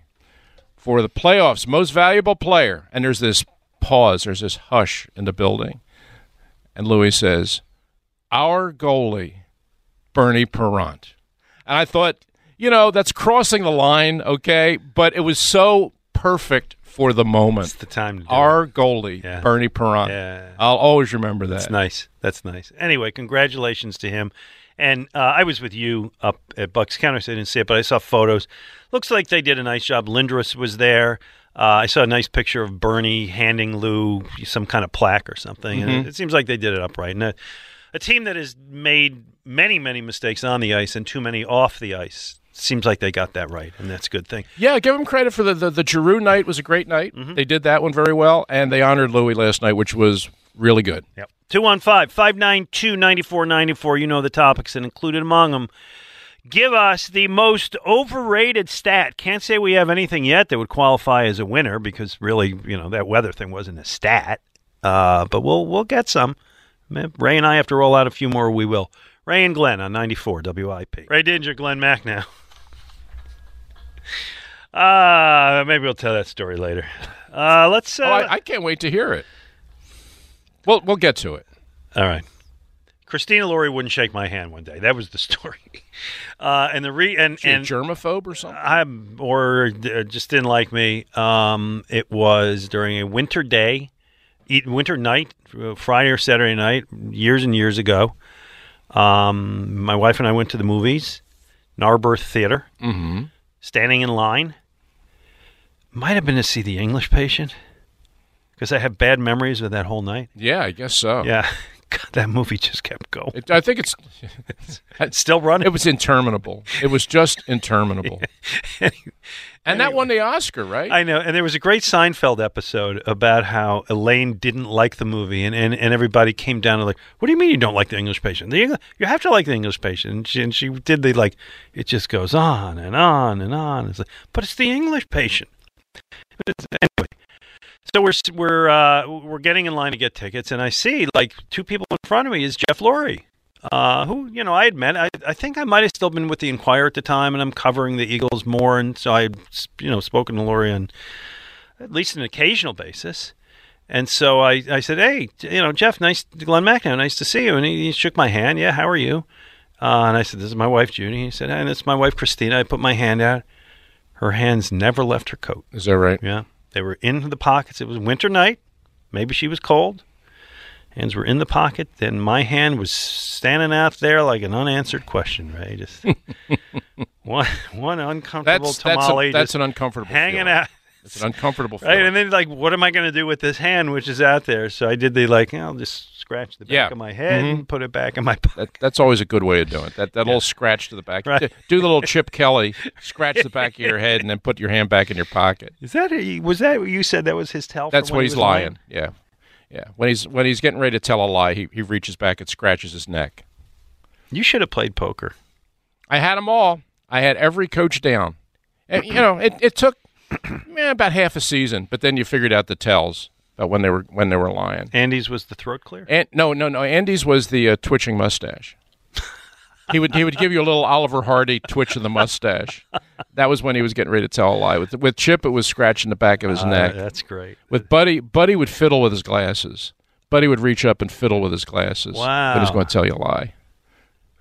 D: for the playoffs, most valuable player." And there's this pause. There's this hush in the building, and Louis says, "Our goalie, Bernie Parent." And I thought, you know, that's crossing the line, okay? But it was so perfect for the moment.
C: It's the time to do
D: Our goalie,
C: Yeah.
D: Bernie Parent.
C: Yeah.
D: I'll always remember that.
C: That's nice. That's nice. Anyway, congratulations to him. And uh, I was with you up at Bucks County, so I didn't see it, but I saw photos. Looks like they did a nice job. Lindros was there. Uh, I saw a nice picture of Bernie handing Lou some kind of plaque or something. And
D: Mhm.
C: it, it seems like they did it upright. And a, a team that has made many, many mistakes on the ice and too many off the ice seems like they got that right, and that's a good thing.
D: Yeah, give them credit for the the, the Giroux night was a great night.
C: Mm-hmm.
D: They did that one very well, and they honored Louis last night, which was really good.
C: Yep. 215 592 9494. You know the topics and included among them. Give us the most overrated stat. Can't say we have anything yet that would qualify as a winner because really, you know, that weather thing wasn't a stat. Uh, but we'll we'll get some. Ray and I have to roll out a few more. We will. Ray and Glen on 94 WIP. Ray Didinger, Glenn Mack now. Uh, maybe we'll tell that story later. Uh, let's. Uh,
D: oh, I, I can't wait to hear it. We'll we'll get to it.
C: All right. Christina Lurie wouldn't shake my hand one day. That was the story. Uh, and the re and and
D: germaphobe or something?
C: I'm or uh, just didn't like me. Um, it was during a winter day, winter night, uh, Friday or Saturday night, years and years ago. Um, my wife and I went to the movies, Narberth Theater.
D: Mhm.
C: Standing in line. Might have been to see The English Patient, because I have bad memories of that whole night.
D: Yeah, I guess so.
C: Yeah, God, that movie just kept going.
D: It, I think it's
C: it's still running.
D: It was interminable. It was just interminable. and that won the Oscar, right?
C: I know, and there was a great Seinfeld episode about how Elaine didn't like the movie, and, and, and everybody came down and like, "What do you mean you don't like the English Patient? The Engl- you have to like the English Patient." And she, and she did the like, it just goes on and on and on. It's like, but it's the English Patient. Anyway, so we're we're uh, we're getting in line to get tickets, and I see like two people in front of me is Jeff Lurie, uh, who you know I had met. I, I think I might have still been with the Inquirer at the time, and I'm covering the Eagles more, and so I you know spoken to Lurie on at least an occasional basis. And so I, I said, hey, you know, Jeff, nice, Glen Macnow, nice to see you. And he, he shook my hand. Yeah, how are you? Uh, and I said, this is my wife, Judy. He said, and it's my wife, Christina. I put my hand out. Her hands never left her coat.
D: Is that right?
C: Yeah. They were in the pockets. It was winter night. Maybe she was cold. Hands were in the pocket. Then my hand was standing out there like an unanswered question, right? Just one, one uncomfortable
D: That's- that's a-
C: tamale.
D: that's an uncomfortable
C: hanging
D: feeling.
C: out.
D: It's an uncomfortable
C: Right, and then like, what am I going to do with this hand, which is out there? So I did the like, I'll just scratch the back
D: Yeah.
C: of my head
D: Mhm.
C: and put it back in my pocket.
D: That, that's always a good way of doing it. That that little scratch to the back.
C: Right.
D: Do the little Chip Kelly, scratch the back of your head, and then put your hand back in your pocket.
C: Is that a, was that what you said? That was his tell.
D: That's
C: from
D: when
C: he
D: he's
C: was
D: lying. Yeah, yeah. When he's when he's getting ready to tell a lie, he, he reaches back and scratches his neck.
C: You should have played poker.
D: I had them all. I had every coach down. And, you know, it, it took eh, about half a season, but then you figured out the tells about when they were when they were lying.
C: Andy's was the throat clear.
D: And no, no, no. Andy's was the uh, twitching mustache. he would he would give you a little Oliver Hardy twitch of the mustache. That was when he was getting ready to tell a lie. With with Chip, it was scratching the back of his
C: Ah,
D: neck.
C: that's great.
D: With Buddy, Buddy would fiddle with his glasses. Buddy would reach up and fiddle with his glasses.
C: Wow.
D: When he's going to tell you a lie.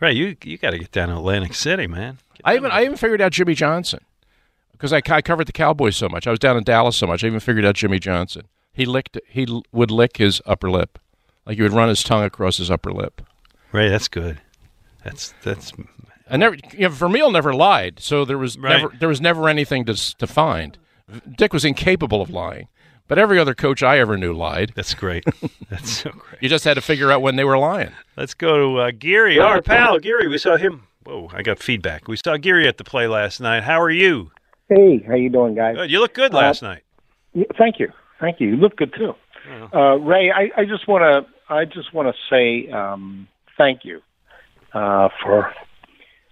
C: Right, you you got to get down to Atlantic City, man.
D: I even I even figured out Jimmy Johnson because I, I covered the Cowboys so much. I was down in Dallas so much. I even figured out Jimmy Johnson. He licked he would lick his upper lip, like he would run his tongue across his upper lip.
C: Right, that's good. That's that's.
D: I never, you know, Vermeil never lied, so there was
C: Right.
D: never there was never anything to to find. Dick was incapable of lying, but every other coach I ever knew lied.
C: That's great. That's so great.
D: You just had to figure out when they were lying.
C: Let's go to uh, Geary, our pal Geary. We saw him. Whoa, I got feedback. We saw Geary at the play last night. How are you?
M: Hey, how you doing, guys?
C: Good. You look good last night.
M: Yeah, thank you, thank you. You look good too, uh, Ray. I, I just want to, I just want to say um, thank you uh, for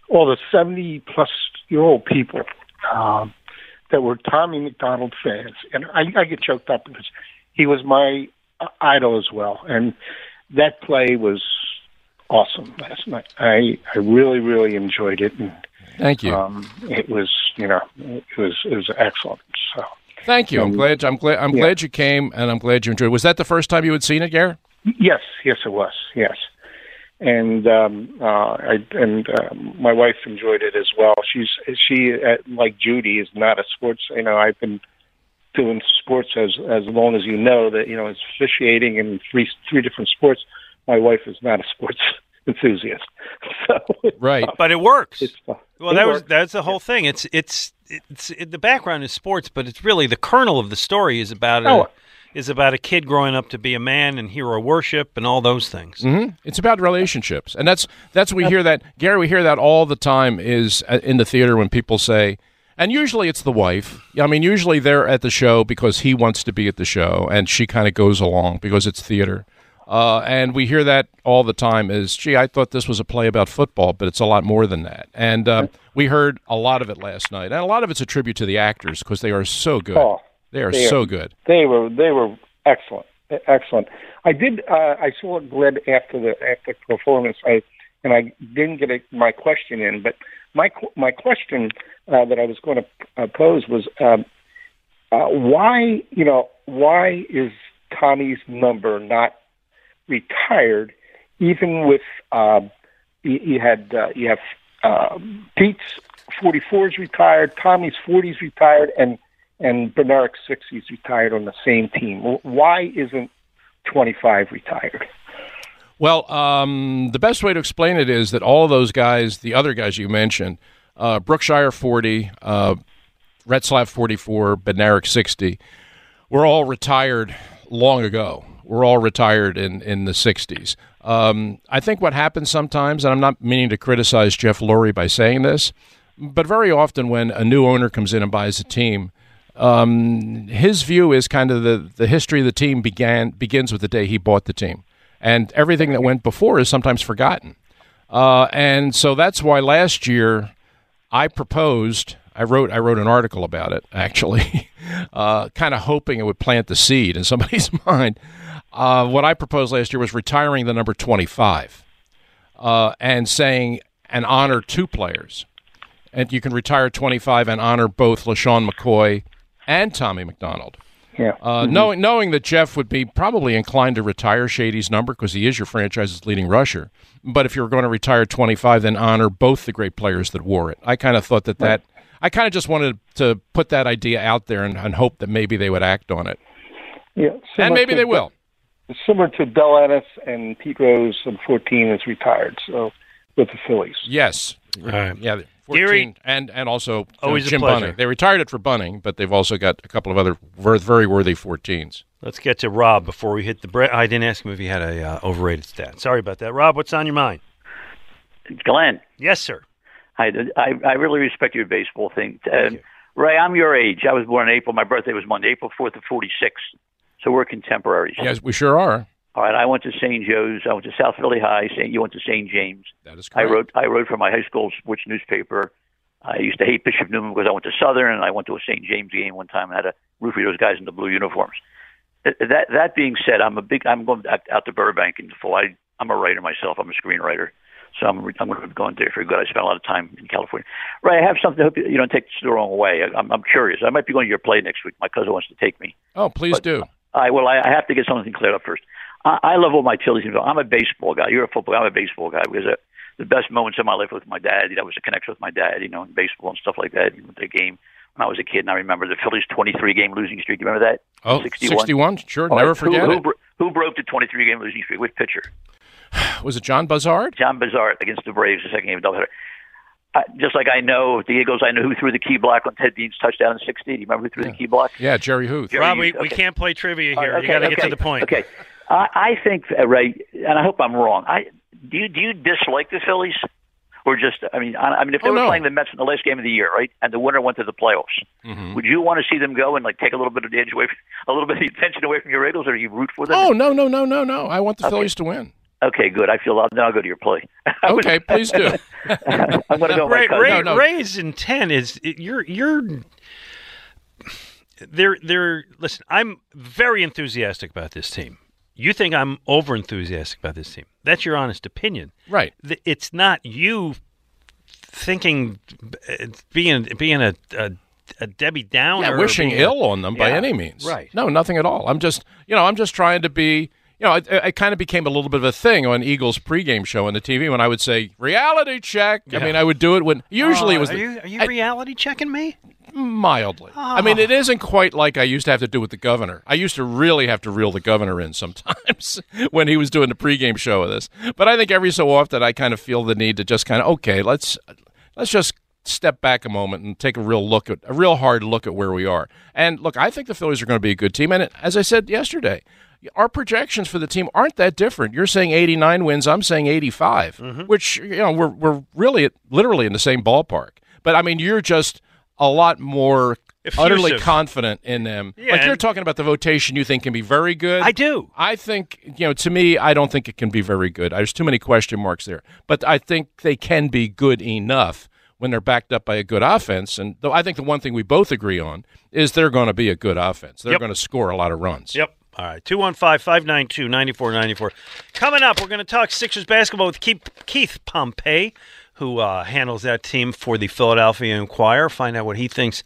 M: all the seventy-plus year old people um, that were Tommy McDonald fans, and I, I get choked up because he was my uh, idol as well, and that play was awesome last night. I I really really enjoyed it, and
D: Thank you.
M: um, it was you know it was it was excellent. So.
D: Thank you. I'm
M: Um,
D: glad. I'm glad. I'm
M: yeah.
D: glad you came, and I'm glad you enjoyed. It. Was that the first time you had seen it, Gary?
M: Yes, yes, it was. Yes, and um, uh, I and uh, my wife enjoyed it as well. She's she uh, like Judy is not a sports. You know, I've been doing sports as as long as you know that you know it's officiating in three three different sports. My wife is not a sports enthusiast. So
D: right,
C: but it works.
M: It's fun.
C: Well,
M: It
C: that was that's the whole thing. It's it's it's it, the background is sports, but it's really the kernel of the story is about a,
M: Oh.
C: is about a kid growing up to be a man and hero worship and all those things.
D: hmm It's about relationships, and that's that's we hear that Gary. We hear that all the time. Is uh, in the theater when people say, and usually it's the wife. I mean, usually they're at the show because he wants to be at the show, and she kind of goes along because it's theater. Uh, and we hear that all the time. Is gee, I thought this was a play about football, but it's a lot more than that. And uh, we heard a lot of it last night, and a lot of it's a tribute to the actors because they are so good.
M: Oh,
D: they are
M: they
D: so good.
M: They were they were excellent, excellent. I did. Uh, I saw Glen after the after the performance. I and I didn't get a, my question in, but my my question uh, that I was going to uh, pose was um, uh, why you know why is Tommy's number not retired, even with um, you, you had uh, you have uh, Pete's 44 is retired, Tommy's 40 is retired, and and Bernard's 60 is retired on the same team. Why isn't 25 retired?
D: Well, um, the best way to explain it is that all of those guys, the other guys you mentioned, uh, Brookshier 40, uh, Retzlaff 44, Bednarik 60, were all retired long ago. We're all retired in, in the 60s. Um, I think what happens sometimes, and I'm not meaning to criticize Jeff Lurie by saying this, but very often when a new owner comes in and buys a team, um, his view is kind of the, the history of the team began begins with the day he bought the team, and everything that went before is sometimes forgotten. Uh, and so that's why last year I proposed. I wrote I wrote an article about it actually, uh, kind of hoping it would plant the seed in somebody's mind. Uh, what I proposed last year was retiring the number twenty five, uh, and saying and honor two players, and you can retire twenty five and honor both LeSean McCoy and Tommy McDonald.
M: Yeah.
D: Uh, knowing knowing that Jeff would be probably inclined to retire Shady's number because he is your franchise's leading rusher. But if you were going to retire 25, then honor both the great players that wore it. I kind of thought that that I kind of just wanted to put that idea out there and, and hope that maybe they would act on it.
M: Yeah,
D: And maybe they will.
M: Similar to Del Ennis and Pete Rose, and 14 is retired. So with the Phillies.
D: Yes.
C: right.
D: Yeah. 14,
C: Gary-
D: and and also uh,
C: Always a
D: Jim
C: pleasure.
D: Bunning. They retired it for Bunning, but they've also got a couple of other very worthy 14s.
C: Let's get to Rob before we hit the break. I didn't ask him if he had a uh, overrated stat. Sorry about that, Rob. What's on your mind?
N: Glen.
C: Yes, sir.
N: I, I, I really respect your baseball thing. Um, Ray, I'm your age. I was born in April. My birthday was Monday, April 4th of 46. So we're contemporaries.
D: Yes, we sure are.
N: All right. I went to St. Joe's. I went to South Philly High. St. You went to St. James.
D: That is correct.
N: I wrote. I wrote for my high school sports newspaper. I used to hate Bishop Neumann because I went to Southern and I went to a St. James game one time and had to root for those guys in the blue uniforms. That that being said, I'm a big. I'm going out, to Burbank in the fall. I, I'm a writer myself. I'm a screenwriter. So I'm, I'm going to be going there for good. I spent a lot of time in California. Right, I have something. I hope you you don't take this the wrong way. I, I'm, I'm curious. I might be going to your play next week. My cousin wants to take me.
D: Oh, please do.
N: I well, I, I have to get something cleared up first. I, I love all my Tillies. I'm a baseball guy. You're a football. guy. I'm a baseball guy because uh, the best moments of my life with my dad. You know, was a connection with my dad. You know, in baseball and stuff like that. Know, the game when I was a kid, and I remember the Phillies' 23 game losing streak. Do you remember that?
D: Oh, 61? 61 Sure,
N: All
D: never forget
N: who,
D: it.
N: Who, bro- who broke the 23 game losing streak? Which pitcher?
D: Was it John Buzhardt?
N: John Buzhardt against the Braves, the second game of doubleheader. I, just like I know the Eagles, I know who threw the key block on Ted Dean's touchdown in '60. Do you remember who threw the key block?
D: Yeah, Jerry Huth.
N: Jerry
C: Rob, we,
N: Hughes,
C: we can't play trivia
N: All
C: here.
N: right,
C: you got to
N: okay,
C: get to the point.
N: Okay, I, I think uh, Ray, and I hope I'm wrong. I do you do you dislike the Phillies, or just I mean I, I mean if they
D: Oh,
N: were
D: no.
N: playing the Mets in the last game of the year, right, and the winner went to the playoffs,
D: Mhm.
N: would you want to see them go and like take a little bit of the edge away, from, a little bit of the attention away from your Eagles, or do you root for them?
D: Oh no no no no no! I want the
N: Okay.
D: Phillies to win.
N: Okay, good. I feel then I'll go to your play.
D: Okay, please do.
N: I'm going to go. with my
C: Ray,
N: cousin.
C: Ray, Ray's intent is you're you're they're they're listen. I'm very enthusiastic about this team. You think I'm over enthusiastic about this team? That's your honest opinion,
D: right?
C: It's not you thinking uh, being being a a, a Debbie Downer,
D: Yeah, wishing ill on them by
C: Yeah,
D: any means.
C: right?
D: No, nothing at all. I'm just, you know, I'm just trying to be, you know, it, it kind of became a little bit of a thing on Eagles pregame show on the TV when I would say reality check. I mean, I would do it when usually
C: Oh,
D: it was.
C: Are
D: the-
C: you are you
D: I-
C: reality checking me?
D: Mildly. I oh. mean, it isn't quite like I used to have to do with the governor. I used to really have to reel the governor in sometimes when he was doing the pregame show of this. But I think every so often I kind of feel the need to just kind of okay, let's let's just step back a moment and take a real look at a real hard look at where we are. And look, I think the Phillies are going to be a good team. And as I said yesterday, our projections for the team aren't that different. You're saying 89 wins, I'm saying 85,
C: Mm-hmm.
D: which you know we're we're really literally in the same ballpark. But I mean, you're just a lot more utterly confident in them.
C: Yeah,
D: like you're talking about the rotation you think can be very good.
C: I do.
D: I think, you know, to me, I don't think it can be very good. There's too many question marks there. But I think they can be good enough when they're backed up by a good offense. And though I think the one thing we both agree on is they're going to be a good offense. They're
C: Yep.
D: going to score a lot of runs.
C: Yep. All right. 215 592 9494. Coming up, we're going to talk Sixers basketball with Keith, Pompey, who uh, handles that team for the Philadelphia Inquirer. Find out what he thinks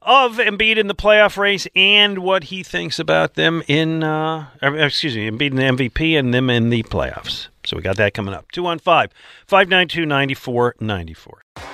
C: of Embiid in the playoff race and what he thinks about them in, uh, uh, excuse me, Embiid in the MVP and them in the playoffs. So we got that coming up. 215 592 9494.